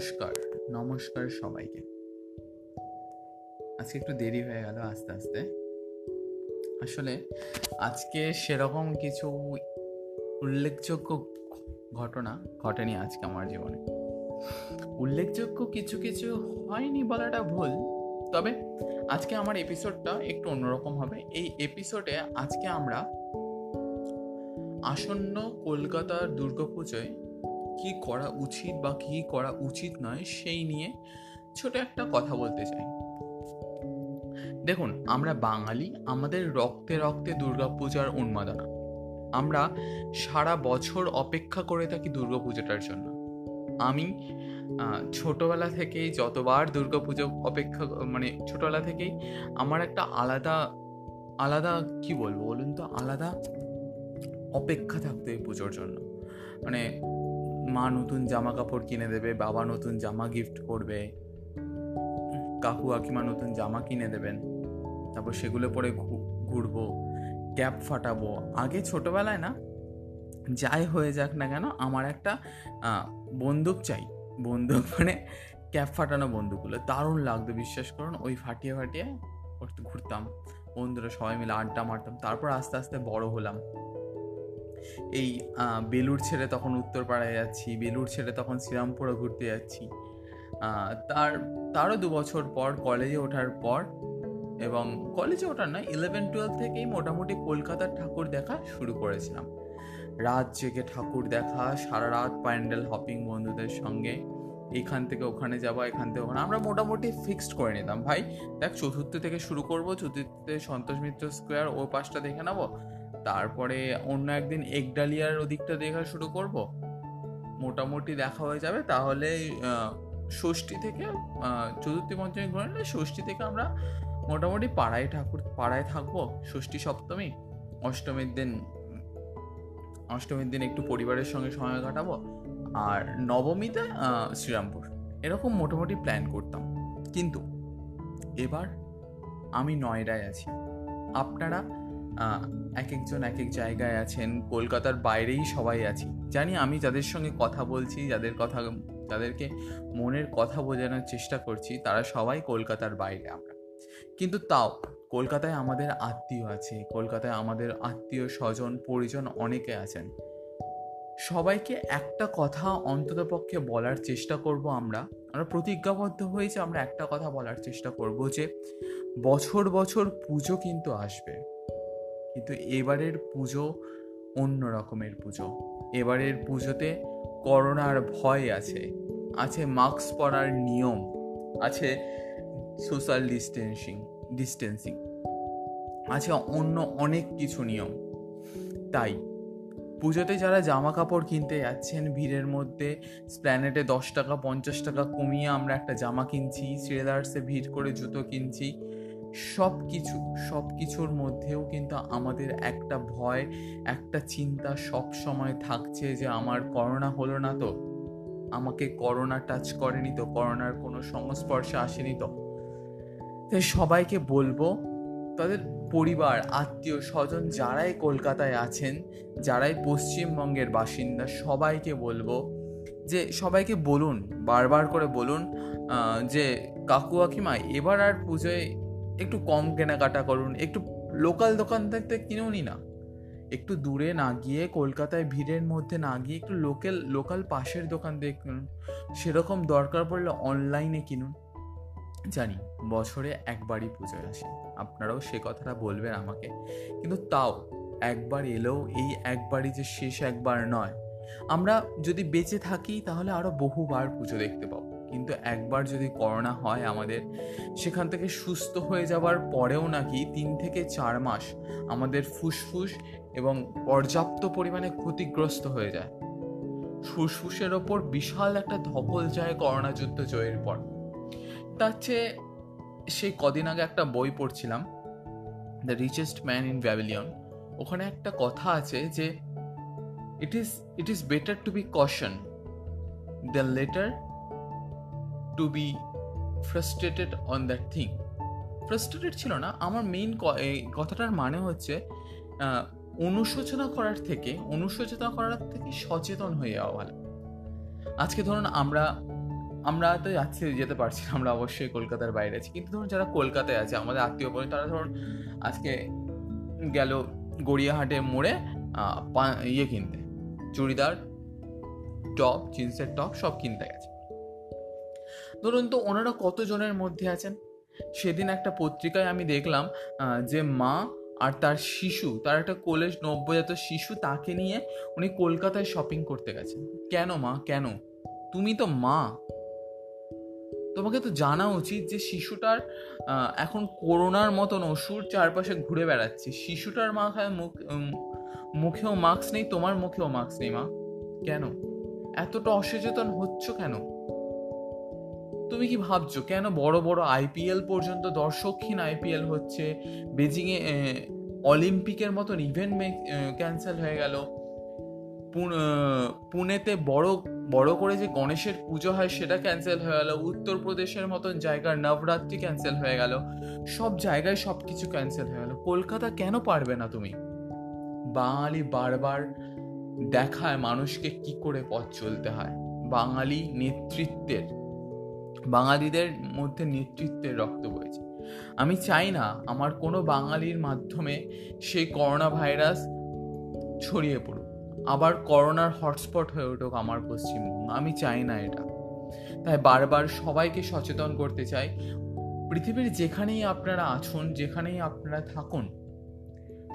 নমস্কার নমস্কার সবাইকে। আজকে একটু দেরি হয়ে গেল আস্তে আস্তে। আসলে আজকে সেরকম কিছু উল্লেখযোগ্য ঘটনা ঘটেনি আজকে আমার জীবনে। উল্লেখযোগ্য কিছু কিছু হয়নি বলাটা ভুল, তবে আজকে আমার এপিসোডটা একটু অন্যরকম হবে। এই এপিসোডে আজকে আমরা আসন্ন কলকাতার দুর্গাপুজোয় কি করা উচিত বা কি করা উচিত নয় সেই নিয়ে ছোট একটা কথা বলতে চাই। দেখুন, আমরা বাঙালি, আমাদের রক্তে রক্তে দুর্গাপূজার উন্মাদনা। আমরা সারা বছর অপেক্ষা করে থাকি দুর্গাপুজোটার জন্য। আমি ছোটবেলা থেকেই যতবার দুর্গাপুজো অপেক্ষা মানে ছোটবেলা থেকেই আমার একটা আলাদা আলাদা কি বলব বলুন তো? আলাদা অপেক্ষা থাকতো এই পুজোর জন্য। মানে মা নতুন জামা কাপড় কিনে দেবে, বাবা নতুন জামা গিফট করবে, কাকু কাকিমা নতুন জামা কিনে দেবেন, তারপর সেগুলো পরে ঘুরবো, ক্যাপ ফাটাবো। আগে ছোটবেলায় না, যাই হয়ে যাক না কেন, আমার একটা বন্দুক চাই। বন্দুক মানে ক্যাপ ফাটানো বন্দুকগুলো। দারুণ লাগতো, বিশ্বাস করুন, ওই ফাটিয়ে ফাটিয়ে ঘুরতাম। বন্ধুরা সবাই মিলে আড্ডা মারতাম, তারপর আস্তে আস্তে বড় হলাম। এই বেলুর ছেড়ে তখন উত্তরপাড়ায় যাচ্ছি বেলুর ছেড়ে তখন শ্রীরামপুরে ঘুরতে যাচ্ছি। তার, তারও দু বছর পর কলেজে ওঠার পর এবং কলেজে ওঠার না ইলেভেন টুয়েলভ থেকেই মোটামুটি কলকাতার ঠাকুর দেখা শুরু করেছিলাম। রাত জেগে ঠাকুর দেখা, সারা রাত প্যান্ডেল হপিং বন্ধুদের সঙ্গে, এখান থেকে ওখানে যাব, এখান থেকে ওখানে। আমরা মোটামুটি ফিক্সড করে নিতাম। ভাই, দেখ চতুর্থ থেকে শুরু করব, চতুর্থে সন্তোষ মিত্র স্কোয়ার ও পাশটা দেখে নেব তারপরে অন্য একদিন একডালিয়ার ওদিকটা দেখা শুরু করব। মোটামুটি দেখা হয়ে যাবে। তাহলে ষষ্ঠী থেকে চতুর্থী পঞ্চমী ঘুরে নিলে ষষ্ঠী থেকে আমরা মোটামুটি পাড়ায় ঠাকুর, পাড়ায় থাকব। ষষ্ঠী সপ্তমী, অষ্টমীর দিন অষ্টমীর দিন একটু পরিবারের সঙ্গে সময় কাটাবো। আর নবমীতে শ্রীরামপুর। এরকম মোটামুটি প্ল্যান করতাম। কিন্তু, এবার আমি নয়ডায় আছি। আপনারা এক একজন এক এক জায়গায় আছেন, কলকাতার বাইরেই সবাই আছি। জানি আমি যাদের সঙ্গে কথা বলছি, যাদের কথা, যাদেরকে মনের কথা বোঝানোর চেষ্টা করছি, তারা সবাই কলকাতার বাইরে আমরা। কিন্তু তাও, কলকাতায় আমাদের আত্মীয় আছে, কলকাতায় আমাদের আত্মীয় স্বজন, পরিজন অনেকে আছেন। সবাইকে একটা কথা অন্ততপক্ষে বলার চেষ্টা করব আমরা। আমরা প্রতিজ্ঞাবদ্ধ হয়েছে আমরা একটা কথা বলার চেষ্টা করব যে, বছর বছর পুজো কিন্তু আসবে। কিন্তু এবারের পুজো অন্য রকমের পুজো। এবারের পুজোতে করোনার ভয় আছে। আছে মাস্ক পরার নিয়ম। আছে সোশ্যাল ডিস্টেন্সিং ডিস্টেন্সিং। আছে অন্য অনেক কিছু নিয়ম। তাই পুজোতে যারা জামা কাপড় কিনতে যাচ্ছেন, ভিড়ের মধ্যে স্প্ল্যানেটে দশ টাকা, পঞ্চাশ টাকা কমিয়ে আমরা একটা জামা কিনছি শ্রেদার্সে ভিড় করে জুতো কিনছি সব কিছু সব কিছুর মধ্যেও কিন্তু আমাদের একটা ভয়, একটা চিন্তা সব সময় থাকছে যে আমার করোনা হলো না তো, আমাকে করোনা টাচ করেনি তো, করোনার কোনো সংস্পর্শে আসেনি তো। তাই সবাইকে বলব, তাদের পরিবার, আত্মীয় স্বজন যারাই কলকাতায় আছেন, যারাই পশ্চিমবঙ্গের বাসিন্দা, সবাইকে বলব যে, সবাইকে বলুন, বারবার করে বলুন যে কাকু কাকিমা, এবার আর পুজোয় একটু কম কেনাকাটা করুন, একটু লোকাল দোকান থেকে কিনুনই না একটু দূরে না গিয়ে কলকাতায় ভিড়ের মধ্যে না গিয়ে একটু লোকাল লোকাল পাশের দোকান থেকে কিনুন। সেরকম দরকার পড়লে অনলাইনে কিনুন। জানি, বছরে একবারই পুজোয় আসে। আপনারাও সে কথাটা বলবেন আমাকে। কিন্তু তাও, একবার এলেও এই একবারই যে শেষ একবার নয়। আমরা যদি বেঁচে থাকি, তাহলে আরও বহুবার পুজো দেখতে পাবো। কিন্তু একবার যদি করোনা হয় আমাদের, সেখান থেকে সুস্থ হয়ে যাবার পরেও নাকি তিন থেকে চার মাস আমাদের ফুসফুস এবং পর্যাপ্ত পরিমাণে ক্ষতিগ্রস্ত হয়ে যায়। ফুসফুসের ওপর বিশাল একটা ধকল যায় করোনা যুদ্ধ জয়ের পর। তার চেয়ে সেই কদিন আগে একটা বই পড়ছিলাম the richest man in Babylon ওখানে একটা কথা আছে যে it is it is better to be caution the later to be frustrated on that thing frustrated ছিল না, আমার মেইন কথাটার মানে হচ্ছে অনুশোচনা করার থেকে, অনুশোচনা করার থেকে সচেতন হয়ে যাওয়া ভালো। আজকে ধরুন আমরা আমরা তো যাচ্ছি, যেতে পারছি না, আমরা অবশ্যই কলকাতার বাইরে আছি। কিন্তু ধরুন যারা কলকাতায় আছে, আমাদের আত্মীয় পরিজন, তারা ধরুন আজকে গেল গড়িয়াহাটে মোড়ে ইয়ে কিনতে। চুড়িদার, টপ, জিন্সের টপ সব কিনতে গেছে। ধরুন তো ওনারা কতজনের মধ্যে আছেন? সেদিন একটা পত্রিকায় আমি দেখলাম যে মা আর তার শিশু, তার একটা কোলে নব্বজাত শিশু তাকে নিয়ে উনি কলকাতায় শপিং করতে গেছেন। কেন মা? কেন? তুমি তো মা। তোমাকে তো জানা উচিত যে শিশুটার এখন করোনার মতন অসুর চারপাশে ঘুরে বেড়াচ্ছে। শিশুটার মা মাথায় মুখ মুখেও মাস্ক নেই, তোমার মুখেও মাস্ক নেই মা। কেন? এতটা অসচেতন হচ্ছ কেন? তুমি কি ভাবছ? কেন বড় বড় আইপিএল পর্যন্ত দর্শকহীন আইপিএল হচ্ছে? বেজিংয়ে অলিম্পিকের মতন ইভেন্ট ক্যান্সেল হয়ে গেল। পুনেতে বড় বড় করে যে গণেশের পুজো হয় সেটা ক্যান্সেল হয়ে গেল। উত্তরপ্রদেশের মতন জায়গার নবরাত্রি ক্যান্সেল হয়ে গেল। সব জায়গায় সব কিছু ক্যান্সেল হয়ে গেল। কলকাতা কেন পারবে না তুমি? বাঙালি বারবার দেখায় মানুষকে কি করে পথ চলতে হয়। বাঙালি নেতৃত্বের বাঙালিদের মধ্যে নেতৃত্বের রক্ত বইছে। আমি চাই না আমার কোনো বাঙালির মাধ্যমে সেই করোনা ভাইরাস ছড়িয়ে পড়ুক। আবার করোনার হটস্পট হয়ে উঠুক আমার পশ্চিমবঙ্গ। আমি চাই না এটা। তাই বারবার সবাইকে সচেতন করতে চাই। পৃথিবীর যেখানেই আপনারা আছুন, যেখানেই আপনারা থাকুন,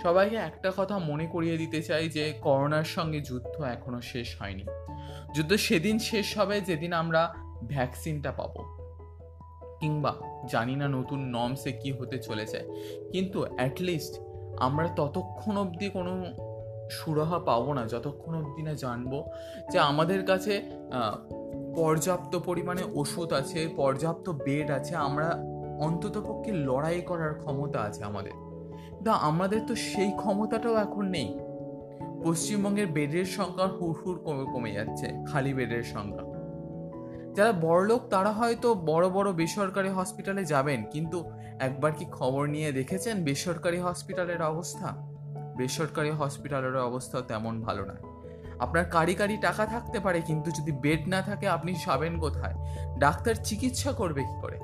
সবাইকে একটা কথা মনে করিয়ে দিতে চাই যে করোনার সঙ্গে যুদ্ধ এখনও শেষ হয়নি। যুদ্ধ সেদিন শেষ হবে, যেদিন আমরা ভ্যাকসিনটা পাবো। কিংবা জানি না নতুন নর্মসে কি হতে চলেছে। কিন্তু অ্যাটলিস্ট আমরা ততক্ষণ অবধি কোনো সুরাহা পাবো না, যতক্ষণ অবধি না জানব যে আমাদের কাছে পর্যাপ্ত পরিমাণে ওষুধ আছে, পর্যাপ্ত বেড আছে, আমরা অন্ততপক্ষে লড়াই করার ক্ষমতা আছে আমাদের। কিন্তু আমাদের তো সেই ক্ষমতাটাও এখন নেই। পশ্চিমবঙ্গের বেডের সংখ্যা হুড় হুড় কমে কমে যাচ্ছে, খালি বেডের সংখ্যা। যারা বড়লোক, তারা হয়তো বড় বড় বেসরকারি হসপিটালে যাবেন, কিন্তু একবার কি খবর নিয়ে দেখেছেন বেসরকারি হসপিটালের অবস্থা? বেসরকারি হসপিটালের অবস্থা তেমন ভালো নয় আপনার কারি কারি টাকা থাকতে পারে, কিন্তু যদি বেড না থাকে, আপনি যাবেন কোথায়? ডাক্তার চিকিৎসা করবে কি করে?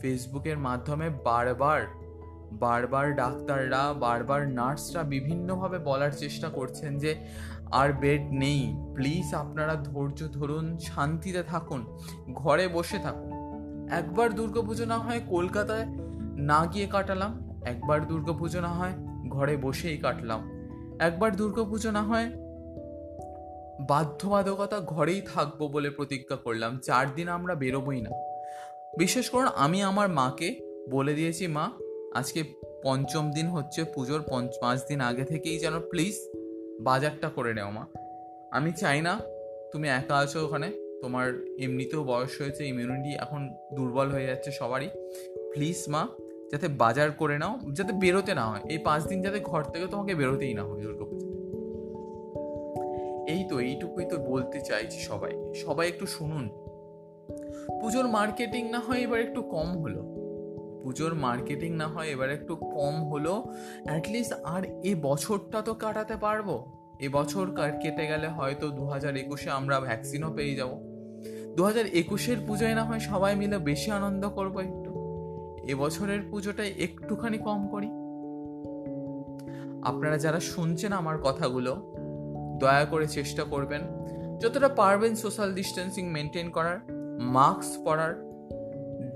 ফেসবুকের মাধ্যমে বারবার বারবার ডাক্তাররা, বারবার নার্সরা বিভিন্নভাবে বলার চেষ্টা করছেন যে আর বেড নেই। প্লিজ আপনারা ধৈর্য ধরুন, শান্তিতে থাকুন, ঘরে বসে থাকুন। একবার দুর্গাপুজো না হয় কলকাতায় না গিয়ে কাটালাম। একবার দুর্গাপুজো না হয় ঘরে বসেই কাটলাম। একবার দুর্গাপুজো না হয় বাধ্যবাধকতা ঘরেই থাকব বলে প্রতিজ্ঞা করলাম। চার দিন আমরা বেরোবই না। বিশেষ করে আমি আমার মাকে বলে দিয়েছি, মা, আজকে পঞ্চম দিন হচ্ছে পুজোর পঞ্চ পাঁচ দিন আগে থেকেই যেন প্লিজ বাজারটা করে নেও, মা। আমি চাই না তুমি একা আছো ওখানে। তোমার এমনিতেও বয়স হয়েছে ইমিউনিটি এখন দুর্বল হয়ে যাচ্ছে সবারই। প্লিজ মা, যাতে বাজার করে নাও, যাতে বেরোতে না হয়। এই পাঁচ দিন যাতে ঘর থেকে তোমাকে বেরোতেই না হয় দুর্গাপুজো এই তো, এইটুকুই তো বলতে চাইছি সবাই। সবাই একটু শুনুন। পুজোর মার্কেটিং না হয় এবার একটু কম হলো। পুজোর মার্কেটিং না হয় এবার একটু কম হলো অ্যাটলিস্ট আর এ বছরটা তো কাটাতে পারব। এবছর কেটে গেলে হয়তো দু হাজার একুশে আমরা ভ্যাকসিনও পেয়ে যাব। দু হাজার একুশের পুজোয় না হয় সবাই মিলে বেশি আনন্দ করব একটু। এবছরের পুজোটাই একটুখানি কম করি। আপনারা যারা শুনছেন আমার কথাগুলো, দয়া করে চেষ্টা করবেন। যতটা পারবেন সোশ্যাল ডিস্টেন্সিং মেনটেন করার মাস্ক পরার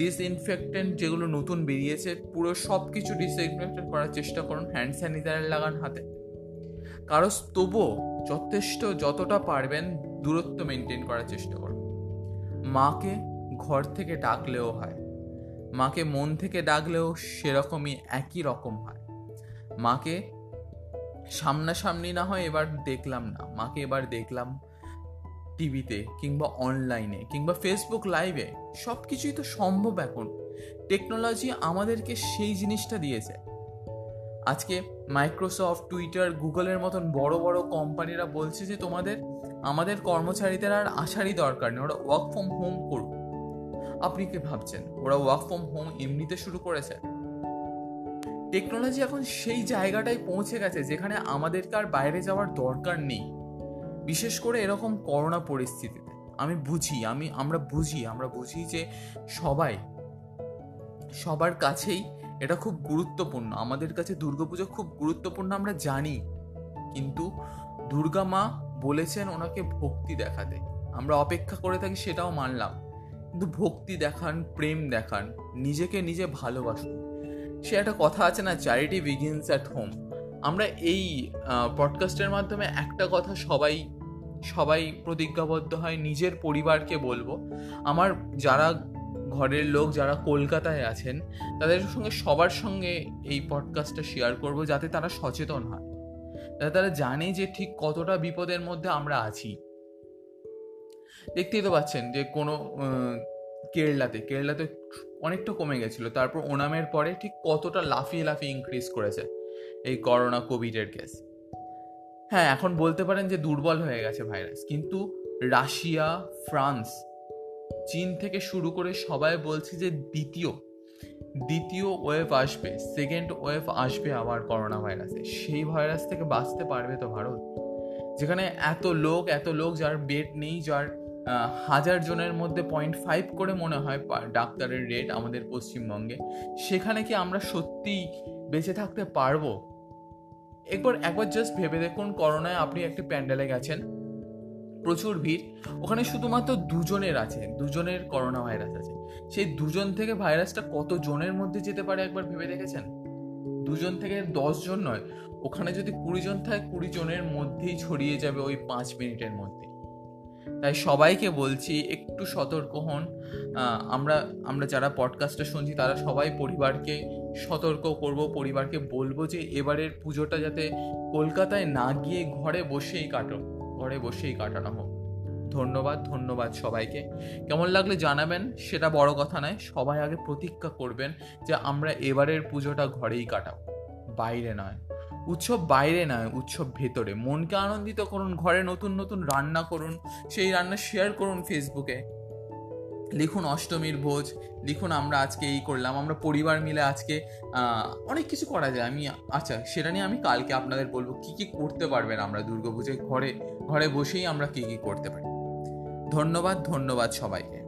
ডিসইনফেক্টেন্ট যেগুলো নতুন বেরিয়েছে, পুরো সব কিছু ডিসইনফেক্টেন্ট করার চেষ্টা করুন হ্যান্ড স্যানিটাইজার লাগান হাতে। কারও তবুও যথেষ্ট যতটা পারবেন দূরত্ব মেনটেন করার চেষ্টা করুন। মাকে ঘর থেকে ডাকলেও হয়। মাকে মন থেকে ডাকলেও সেরকমই একই রকম হয়। মাকে সামনাসামনি না হয় এবার দেখলাম না। মাকে এবার দেখলাম টিভিতে কিংবা অনলাইনে কিংবা ফেসবুক লাইভে সব কিছুই তো সম্ভব এখন। টেকনোলজি আমাদেরকে সেই জিনিসটা দিয়েছে। আজকে মাইক্রোসফট টুইটার গুগলের মতন বড় বড় কোম্পানিরা বলছে যে তোমাদের, আমাদের কর্মচারীদের আর আসারই দরকার নেই, ওরা ওয়ার্ক ফ্রম হোম করুক। আপনি কি ভাবছেন? ওরা ওয়ার্ক ফ্রম হোম এমনিতে শুরু করেছে? টেকনোলজি এখন সেই জায়গাটায় পৌঁছে গেছে যেখানে আমাদেরকে আর বাইরে যাওয়ার দরকার নেই। বিশেষ করে এরকম করোনা পরিস্থিতিতে। আমি বুঝি, আমি, আমরা বুঝি আমরা বুঝি যে সবাই, সবার কাছেই এটা খুব গুরুত্বপূর্ণ। আমাদের কাছে দুর্গাপুজো খুব গুরুত্বপূর্ণ, আমরা জানি। কিন্তু দুর্গা মা বলেছেন ওনাকে ভক্তি দেখাতে। আমরা অপেক্ষা করে থাকি সেটাও মানলাম। কিন্তু ভক্তি দেখান, প্রেম দেখান, নিজেকে নিজে ভালোবাসুন। সে একটা কথা আছে না চ্যারিটি বিগিনস অ্যাট হোম আমরা এই পডকাস্টের মাধ্যমে একটা কথা সবাই সবাই প্রতিজ্ঞাবদ্ধ হয়, নিজের পরিবারকে বলব। আমার যারা ঘরের লোক, যারা কলকাতায় আছেন, তাদের সঙ্গে সবার সঙ্গে এই পডকাস্টটা শেয়ার করব যাতে তারা সচেতন হয়। যাতে তারা জানে যে ঠিক কতটা বিপদের মধ্যে আমরা আছি। দেখতেই তো পাচ্ছেন যে কোনো কেরলাতে কেরলাতে অনেকটা কমে গেছিল। তারপর ওনামের পরে ঠিক কতটা লাফিয়ে লাফিয়ে ইনক্রিজ করেছে। এই করোনা কোভিডের কেস হ্যাঁ এখন বলতে পারেন যে দুর্বল হয়ে গেছে ভাইরাস কিন্তু রাশিয়া, ফ্রান্স, চীন থেকে শুরু করে সবাই বলছে যে দ্বিতীয় দ্বিতীয় ওয়েভ আসবে সেকেন্ড ওয়েভ আসবে আবার করোনা ভাইরাসে সেই ভাইরাস থেকে বাঁচতে পারবে তো ভারত। যেখানে এত লোক এত লোক যার বেড নেই, যার হাজার জনের মধ্যে পয়েন্ট ফাইভ করে মনে হয় ডাক্তারের রেট আমাদের পশ্চিমবঙ্গে। সেখানে কি আমরা সত্যিই বেঁচে থাকতে পারব? একবার একবার জাস্ট ভেবে দেখুন করোনায় আপনি একটি প্যান্ডেলে গেছেন। প্রচুর ভিড়। ওখানে শুধুমাত্র দুজনের আছে, দুজনের করোনা ভাইরাস আছে। সেই দুজন থেকে ভাইরাসটা কত জনের মধ্যে যেতে পারে একবার ভেবে দেখেছেন? দুজন থেকে দশজন নয়, ওখানে যদি কুড়ি জন থাকে কুড়ি জনের মধ্যেই ছড়িয়ে যাবে ওই পাঁচ মিনিটের মধ্যে। তাই সবাইকে বলছি, একটু সতর্ক হন। আমরা আমরা যারা পডকাস্টটা শুনছি, তারা সবাই পরিবারকে সতর্ক করব, পরিবারকে বলব যে এবারের পুজোটা যাতে কলকাতায় না গিয়ে ঘরে বসেই কাটো, ঘরে বসেই কাটানো হোক। ধন্যবাদ ধন্যবাদ সবাইকে। কেমন লাগলে জানাবেন, সেটা বড় কথা নয়, সবাই আগে প্রতীক্ষা করবেন যে আমরা এবারের পুজোটা ঘরেই কাটাবো, বাইরে নয়। উৎসব বাইরে নয়, উৎসব ভেতরে। মনকে আনন্দিত করুন, ঘরে নতুন নতুন রান্না করুন, সেই রান্না শেয়ার করুন ফেসবুকে লিখুন অষ্টমীর ভোজ, লিখুন আমরা আজকে এই করলাম, আমরা পরিবার মিলে আজকে অনেক কিছু করা যায়। আমি আচ্ছা সেটা নিয়ে আমি কালকে আপনাদের বলব কি কি করতে পারবেন আমরা দুর্গাপুজোয় ঘরে ঘরে বসেই আমরা কি কি করতে পারি। ধন্যবাদ ধন্যবাদ সবাইকে।